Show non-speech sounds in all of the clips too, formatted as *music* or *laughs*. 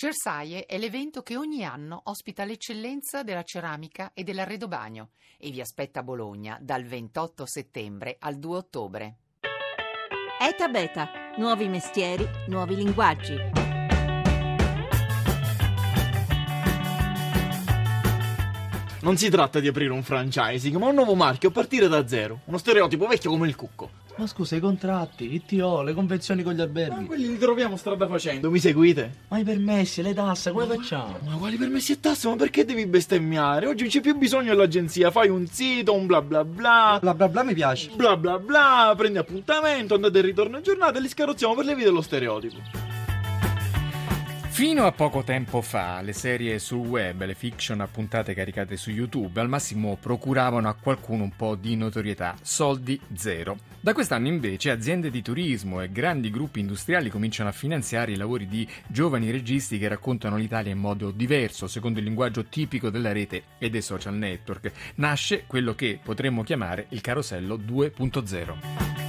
Cersaie è l'evento che ogni anno ospita l'eccellenza della ceramica e dell'arredobagno e vi aspetta a Bologna dal 28 settembre al 2 ottobre. ETA Beta, nuovi mestieri, nuovi linguaggi. Non si tratta di aprire un franchising, ma un nuovo marchio a partire da zero. Uno stereotipo vecchio come il cucco. Ma scusa, i contratti, i TO, le convenzioni con gli Ma alberghi. quelli li troviamo strada facendo. Mi seguite? Ma i permessi, le tasse, come facciamo? Ma quali permessi e tasse? Ma perché devi bestemmiare? Oggi non c'è più bisogno dell'agenzia. Fai un sito, un bla bla bla. Bla bla bla mi piace. Bla bla bla, prendi appuntamento, andate e ritorno in giornata e li scarrozziamo per le vie dello stereotipo. Fino a poco tempo fa le serie sul web, le fiction a puntate caricate su YouTube, al massimo procuravano a qualcuno un po' di notorietà, soldi zero. Da quest'anno invece aziende di turismo e grandi gruppi industriali cominciano a finanziare i lavori di giovani registi che raccontano l'Italia in modo diverso, secondo il linguaggio tipico della rete e dei social network. Nasce quello che potremmo chiamare il carosello 2.0.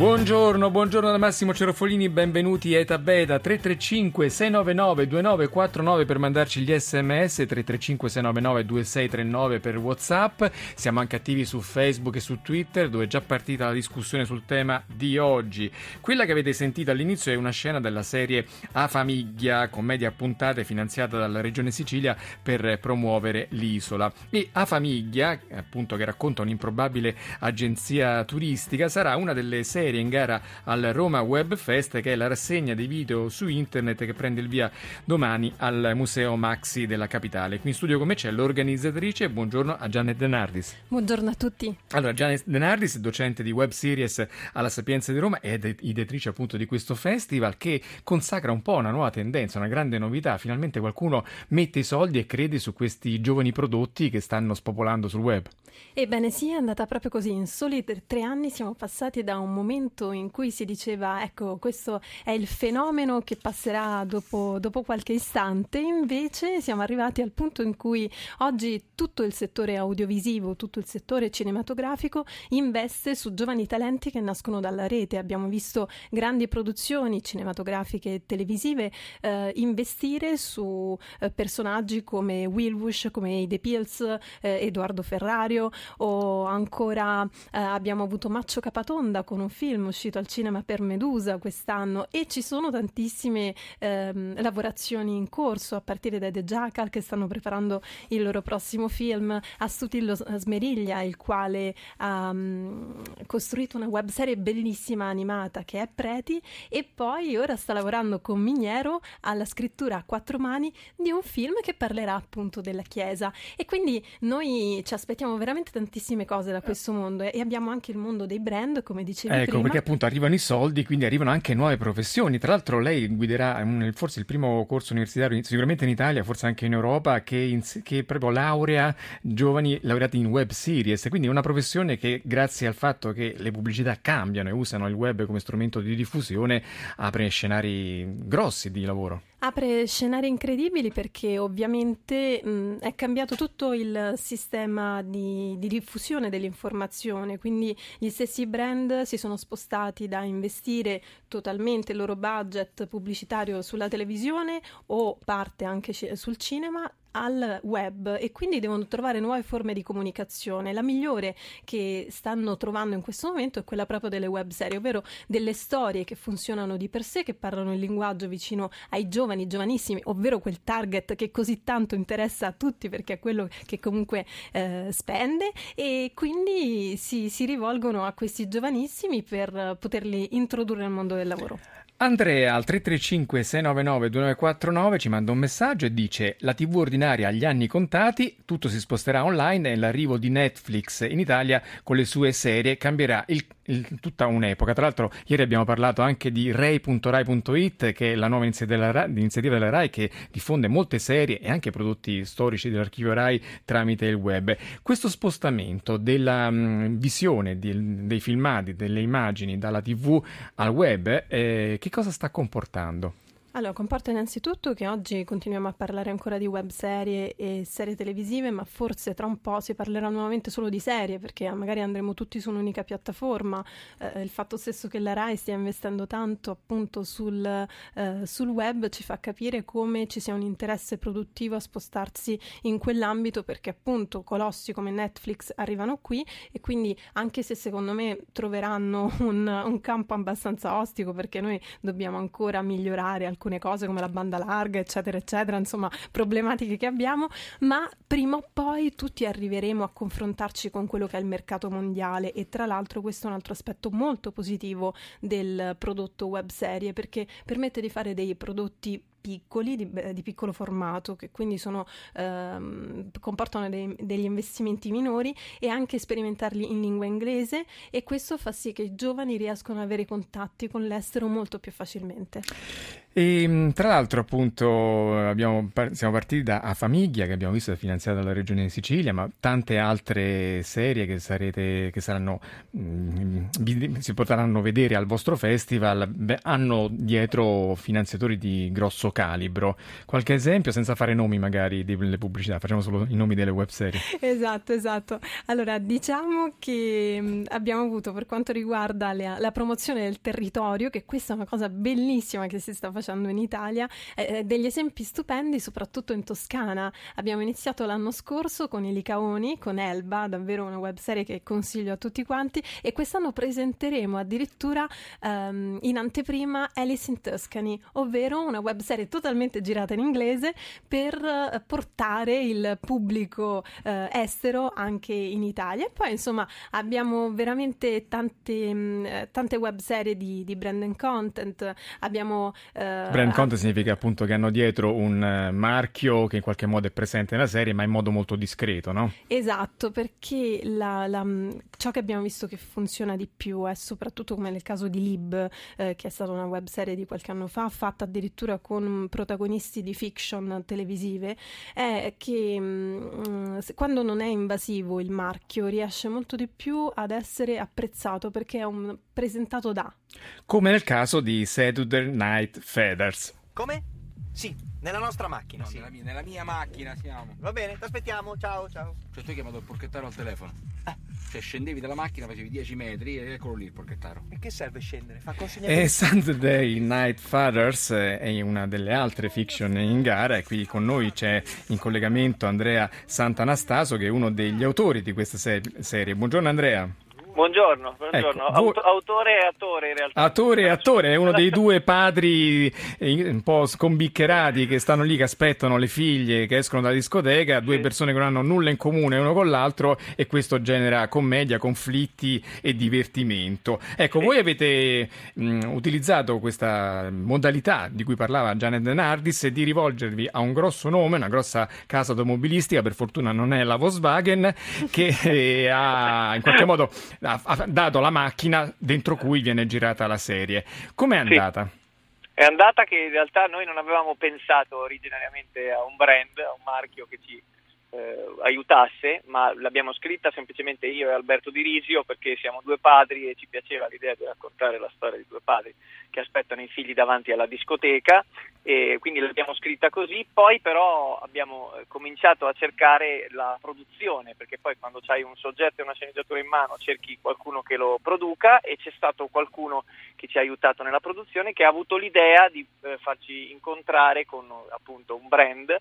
Buongiorno, buongiorno da Massimo Cerofolini, benvenuti a Eta Beta 335 699 2949 per mandarci gli sms 335 699 2639 per Whatsapp. Siamo anche attivi su Facebook e su Twitter dove è già partita la discussione sul tema di oggi. Quella che avete sentito all'inizio è una scena della serie A Famiglia, commedia a puntate finanziata dalla Regione Sicilia per promuovere l'isola. E A Famiglia, appunto che racconta un'improbabile agenzia turistica, sarà una delle serie in gara al Roma Web Fest, che è la rassegna dei video su internet che prende il via domani al Museo Maxi della capitale. Qui in studio con me c'è l'organizzatrice. Buongiorno a Janet Denardis. Buongiorno a tutti. Allora, Janet Denardis, docente di web series alla Sapienza di Roma ed ideatrice appunto di questo festival che consacra un po' una nuova tendenza, una grande novità. Finalmente qualcuno mette i soldi e crede su questi giovani prodotti che stanno spopolando sul web. Ebbene sì, è andata proprio così. In soli tre anni siamo passati da un momento in cui si diceva, ecco, questo è il fenomeno che passerà dopo, dopo qualche istante, invece siamo arrivati al punto in cui oggi tutto il settore audiovisivo, tutto il settore cinematografico investe su giovani talenti che nascono dalla rete. Abbiamo visto grandi produzioni cinematografiche e televisive eh, investire su eh, personaggi come Will Wush, come The Pills, eh, Edoardo Ferrario o ancora eh, abbiamo avuto Maccio Capatonda con un film uscito al cinema per Medusa quest'anno e ci sono tantissime ehm, lavorazioni in corso a partire da The Jackal che stanno preparando il loro prossimo film, a Sutillo Smeriglia il quale ha mm, costruito una webserie bellissima animata che è Preti e poi ora sta lavorando con Miniero alla scrittura a quattro mani di un film che parlerà appunto della Chiesa. E quindi noi ci aspettiamo veramente tantissime cose da questo mondo e abbiamo anche il mondo dei brand come dicevi Ecco, prima. perché appunto arrivano i soldi, quindi arrivano anche nuove professioni. Tra l'altro lei guiderà un- forse il primo corso universitario, sicuramente in Italia, forse anche in Europa, che, ins- che proprio laurea giovani laureati in web series. Quindi è una professione che grazie al fatto che le pubblicità cambiano e usano il web come strumento di diffusione, apre scenari grossi di lavoro. Apre scenari incredibili perché ovviamente mh, è cambiato tutto il sistema di, di diffusione dell'informazione, quindi gli stessi brand si sono spostati da investire totalmente il loro budget pubblicitario sulla televisione o parte anche ci- sul cinema al web e quindi devono trovare nuove forme di comunicazione. La migliore che stanno trovando in questo momento è quella proprio delle web serie, ovvero delle storie che funzionano di per sé, che parlano il linguaggio vicino ai giovani, giovanissimi, ovvero quel target che così tanto interessa a tutti perché è quello che comunque eh, spende e quindi si, si rivolgono a questi giovanissimi per poterli introdurre nel mondo del lavoro. Andrea al 335 699 2949 ci manda un messaggio e dice la tv ordinaria agli anni contati, tutto si sposterà online e l'arrivo di Netflix in Italia con le sue serie cambierà il- il- tutta un'epoca. Tra l'altro ieri abbiamo parlato anche di rai.rai.it che è la nuova iniziativa della Rai, che diffonde molte serie e anche prodotti storici dell'archivio Rai tramite il web. Questo spostamento della mh, visione di- dei filmati, delle immagini dalla tv al web, eh, che cosa sta comportando? Allora, comporta innanzitutto che oggi continuiamo a parlare ancora di web serie e serie televisive, ma forse tra un po' si parlerà nuovamente solo di serie, perché magari andremo tutti su un'unica piattaforma. Eh, il fatto stesso che la RAI stia investendo tanto appunto sul, eh, sul, web ci fa capire come ci sia un interesse produttivo a spostarsi in quell'ambito, perché appunto colossi come Netflix arrivano qui e quindi anche se secondo me troveranno *laughs* un, un campo abbastanza ostico, perché noi dobbiamo ancora migliorare alcune cose come la banda larga, eccetera, eccetera, insomma, problematiche che abbiamo, ma prima o poi tutti arriveremo a confrontarci con quello che è il mercato mondiale e tra l'altro questo è un altro aspetto molto positivo del prodotto web serie perché permette di fare dei prodotti piccoli, di, di, piccolo formato, che quindi sono, ehm, comportano dei, degli investimenti minori e anche sperimentarli in lingua inglese e questo fa sì che i giovani riescano ad avere contatti con l'estero molto più facilmente. E mm, tra l'altro, appunto, abbiamo, siamo partiti da A Famiglia, che abbiamo visto finanziata dalla Regione Sicilia, ma tante altre serie che, sarete, che saranno, mh, mm, si potranno vedere al vostro festival beh, hanno dietro finanziatori di grosso calibro. Qualche esempio, senza fare nomi magari delle pubblicità, facciamo solo i nomi delle web serie. Esatto, esatto. Allora, diciamo che mm, abbiamo avuto per quanto riguarda la, la promozione del territorio, che questa è una cosa bellissima che si sta facendo in Italia, eh, eh, degli esempi stupendi soprattutto in Toscana. Abbiamo iniziato l'anno scorso con i Licaoni, con Elba, davvero una webserie che consiglio a tutti quanti e quest'anno presenteremo addirittura ehm, in anteprima Alice in Tuscany, ovvero una webserie totalmente girata in inglese per eh, portare il pubblico eh, estero anche in Italia. E poi insomma abbiamo veramente tante, mh, mm, tante webserie di, di brand and content, abbiamo eh, Brand content significa appunto che hanno dietro un eh, marchio che in qualche modo è presente nella serie, ma in modo molto discreto, no? Esatto, perché la, la, ciò che abbiamo visto che funziona di più è soprattutto come nel caso di Lib, eh, che è stata una web serie di qualche anno fa, fatta addirittura con protagonisti di fiction televisive, è che mh, mm, quando non è invasivo il marchio riesce molto di più ad essere apprezzato perché è un presentato da. Come nel caso di Saturday Night Feathers. Come? Sì, nella nostra macchina. No, sì. nella, mia, nella, mia, macchina siamo. Va bene, ti aspettiamo. Ciao, ciao. Cioè, tu hai chiamato il porchettaro al telefono. Eh. Cioè, scendevi dalla macchina, facevi 10 metri e eccolo lì il porchettaro. E che serve scendere? Fa consegnare. E Saturday Night Fathers è una delle altre fiction in gara e qui con noi c'è in collegamento Andrea Sant'Anastaso che è uno degli autori di questa serie. Buongiorno Andrea. Buongiorno, buongiorno. Ecco, Aut- autore e attore in realtà. Attore e attore, è uno dei due padri eh, un po' scombiccherati che stanno lì, che aspettano le figlie che escono dalla discoteca, due persone che non hanno nulla in comune uno con l'altro e questo genera commedia, conflitti e divertimento. Ecco, sì. voi avete mh, utilizzato questa modalità di cui parlava Janet Nardis di rivolgervi a un grosso nome, una grossa casa automobilistica, per fortuna non è la Volkswagen, che eh, ha in qualche modo ha, ha, dato la macchina dentro cui viene girata la serie. Com'è andata? Sì. È andata che in realtà noi non avevamo pensato originariamente a un brand, a un marchio che ci eh, aiutasse, ma l'abbiamo scritta semplicemente io e Alberto Di Risio perché siamo due padri e ci piaceva l'idea di raccontare la storia di due padri che aspettano i figli davanti alla discoteca e quindi l'abbiamo scritta così, poi però abbiamo eh, cominciato a cercare la produzione perché poi quando hai un soggetto e una sceneggiatura in mano cerchi qualcuno che lo produca e c'è stato qualcuno che ci ha aiutato nella produzione che ha avuto l'idea di eh, farci incontrare con appunto un brand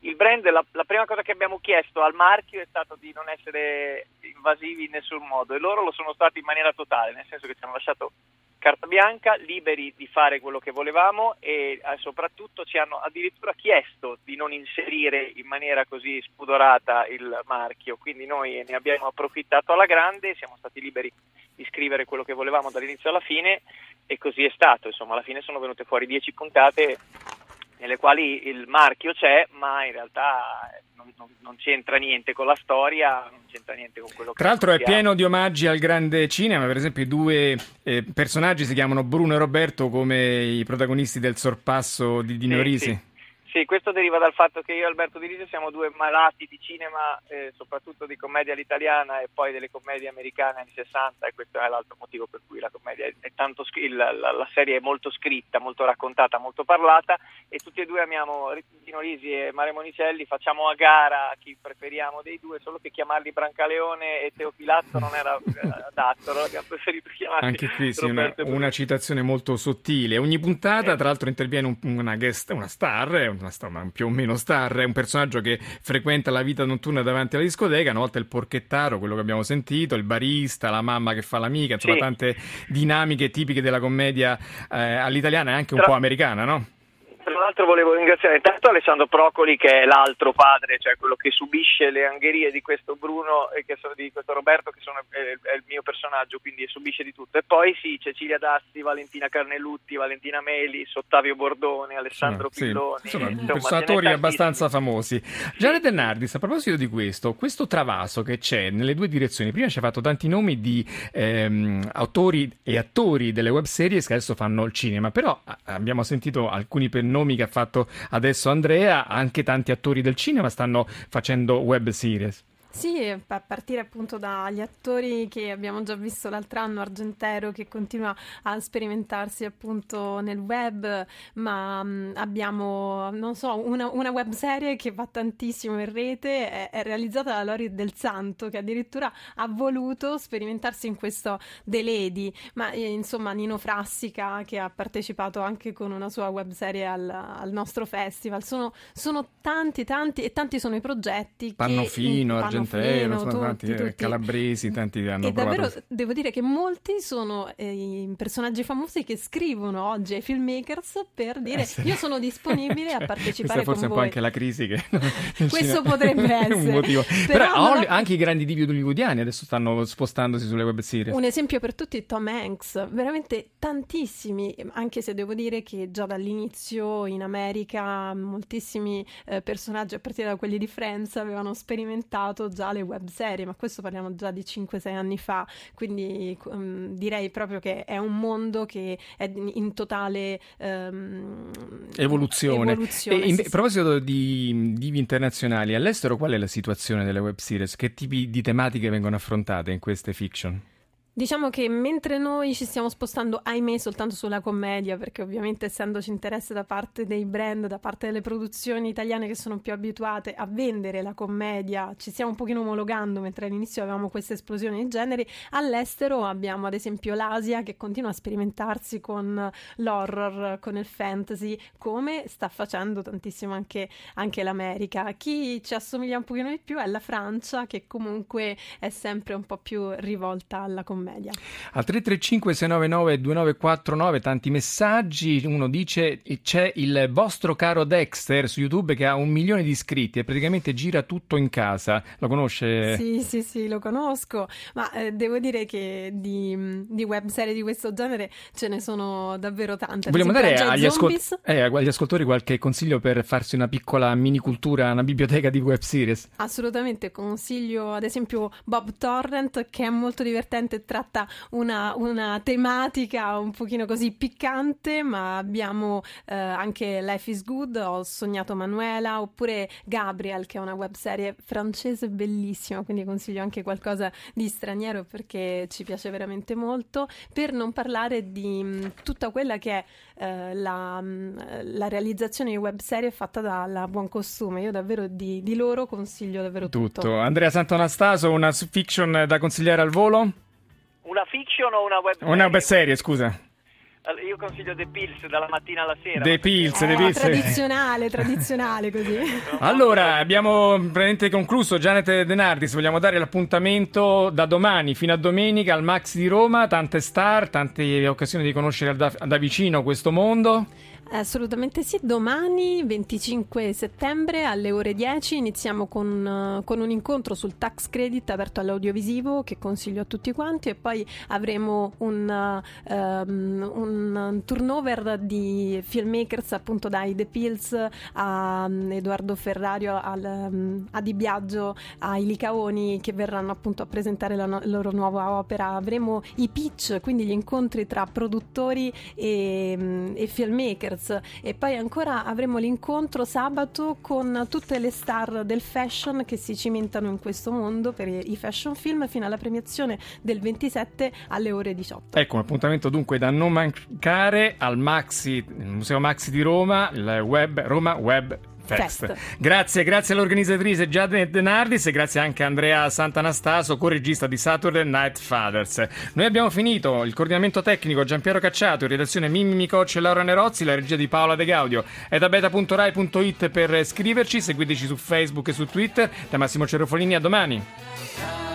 il brand, la, la, prima cosa che abbiamo chiesto al marchio è stato di non essere invasivi in nessun modo e loro lo sono stati in maniera totale, nel senso che ci hanno lasciato carta bianca, liberi di fare quello che volevamo e eh, soprattutto ci hanno addirittura chiesto di non inserire in maniera così spudorata il marchio, quindi noi ne abbiamo approfittato alla grande, siamo stati liberi di scrivere quello che volevamo dall'inizio alla fine e così è stato, insomma alla fine sono venute fuori dieci puntate nelle quali il marchio c'è, ma in realtà non, non, non, c'entra niente con la storia, non c'entra niente con quello che Tra l'altro è pieno di omaggi al grande cinema, per esempio i due eh, personaggi si chiamano Bruno e Roberto come i protagonisti del sorpasso di Dino sì, Risi. Sì. Sì, questo deriva dal fatto che io e Alberto Di Risio siamo due malati di cinema, eh, soprattutto di commedia all'italiana e poi delle commedie americane anni 60 e questo è l'altro motivo per cui la commedia è, è tanto scr- la, la, la, serie è molto scritta, molto raccontata, molto parlata e tutti e due amiamo Tino Risi e Mare Monicelli, facciamo a gara chi preferiamo dei due, solo che chiamarli Brancaleone e Teofilazzo non era eh, adatto, allora abbiamo preferito chiamarli Anche qui sì, una, una, citazione molto sottile. Ogni puntata, Eh. tra l'altro, interviene un- una guest, una star, una ma più o meno star, è un personaggio che frequenta la vita notturna davanti alla discoteca, una volta il porchettaro, quello che abbiamo sentito, il barista, la mamma che fa l'amica, insomma Sì. tante dinamiche tipiche della commedia eh, all'italiana e anche un Tra- po' americana, no? Tra l'altro volevo ringraziare intanto Alessandro Procoli che è l'altro padre, cioè quello che subisce le angherie di questo Bruno e che sono, di questo Roberto che sono, è, è il mio personaggio, quindi subisce di tutto. E poi sì, Cecilia Dassi, Valentina Carnelutti, Valentina Melis, Ottavio Bordone, Alessandro Sì, Pilloni. insomma, insomma, attori tantissimi. abbastanza famosi. Jared Nardis, a proposito di questo, questo travaso che c'è nelle due direzioni, prima ci ha fatto tanti nomi di ehm, autori e attori delle web series che adesso fanno il cinema, però abbiamo sentito alcuni per nomi che ha fatto adesso Andrea, anche tanti attori del cinema stanno facendo web series. Sì, a partire appunto dagli attori che abbiamo già visto l'altro anno, Argentero che continua a sperimentarsi appunto nel web, ma mh, abbiamo, non so, una, una web serie che va tantissimo in rete, è, è realizzata da Lori del Santo che addirittura ha voluto sperimentarsi in questo The Lady, ma eh, insomma Nino Frassica che ha partecipato anche con una sua web serie al, al nostro festival, sono, sono tanti tanti e tanti sono i progetti che... Pannofino, Pannofino, Argentero, insomma, tanti, tutti, eh, tutti. calabresi, tanti hanno E provato. davvero devo dire che molti sono eh, i personaggi famosi che scrivono oggi ai filmmakers per dire Eh, sì. io sono *laughs* disponibile Cioè, a partecipare forse è un po' anche la crisi che *laughs* Questo potrebbe è *laughs* un essere. motivo. Però Però, ho- anche i grandi divi hollywoodiani adesso stanno spostandosi sulle web series. Un esempio per tutti Tom Hanks, veramente tantissimi, anche se devo dire che già dall'inizio in America moltissimi eh, personaggi, a partire da quelli di Friends, avevano sperimentato già le web serie, ma questo parliamo già di 5-6 anni fa, quindi mm, direi proprio che è un mondo che è in totale ehm, Evoluzione. evoluzione, in- sì, a proposito di divi internazionali, all'estero qual è la situazione delle web series? Che tipi di tematiche vengono affrontate in queste fiction? Diciamo che mentre noi ci stiamo spostando, ahimè, soltanto sulla commedia, perché ovviamente essendoci interesse da parte dei brand, da parte delle produzioni italiane che sono più abituate a vendere la commedia, ci stiamo un pochino omologando, mentre all'inizio avevamo questa esplosione di generi, all'estero abbiamo ad esempio l'Asia che continua a sperimentarsi con l'horror, con il fantasy, come sta facendo tantissimo anche, anche l'America. Chi ci assomiglia un pochino di più è la Francia, che comunque è sempre un po' più rivolta alla commedia. Al 335 699 2949 tanti messaggi, uno dice c'è il vostro caro Dexter su YouTube che ha un milione di iscritti e praticamente gira tutto in casa, lo conosce? Sì, sì, sì, lo conosco, ma eh, devo dire che di, di web serie di questo genere ce ne sono davvero tante. Vogliamo dare agli, ascol- Zombies, eh, agli ascoltatori qualche consiglio per farsi una piccola mini cultura, una biblioteca di web series? Assolutamente, consiglio ad esempio Bob Torrent che è molto divertente, tratta una, una tematica un pochino così piccante, ma abbiamo eh, anche Life is Good, ho sognato Manuela, oppure Gabriel che è una web serie francese bellissima, quindi consiglio anche qualcosa di straniero perché ci piace veramente molto, per non parlare di mh, tutta quella che è eh, la, mh, la realizzazione di web serie fatta dalla Buon Costume. Io davvero di, di loro consiglio davvero tutto. Tutto. Andrea Santonastaso, una fiction da consigliare al volo? Una fiction o una web Una web serie, scusa. Io consiglio The Pills dalla mattina alla sera. The Pills, The Eh, Pills. tradizionale, tradizionale così. *laughs* Allora, abbiamo praticamente concluso. Janet De Nardis, vogliamo dare l'appuntamento da domani fino a domenica al Max di Roma. Tante star, tante occasioni di conoscere da, da vicino questo mondo. Assolutamente sì, domani 25 settembre alle ore 10 iniziamo con, eh, con un incontro sul tax credit aperto all'audiovisivo che consiglio a tutti quanti e poi avremo un, ehm, un turnover di filmmakers appunto dai The Pills a um, Edoardo Ferrario, al, um, a Di Biagio, ai Licaoni che verranno appunto a presentare la no- loro nuova opera. Avremo i pitch, quindi gli incontri tra produttori e, mm, e filmmakers Fighters e poi ancora avremo l'incontro sabato con tutte le star del fashion che si cimentano in questo mondo per i fashion film fino alla premiazione del 27 alle ore 18. Ecco, un appuntamento dunque da non mancare al Maxi, il Museo Maxi di Roma, il web, Roma Web Fest. Fest. Grazie, grazie all'organizzatrice Giade Denardis e grazie anche a Andrea Sant'Anastaso, co-regista di Saturday Night Fathers. Noi abbiamo finito il coordinamento tecnico Giampiero Cacciato, in redazione Mimmi Micocci e Laura Nerozzi, la regia di Paola De Gaudio. È da beta.rai.it per scriverci, seguiteci su Facebook e su Twitter. Da Massimo Cerofolini a domani.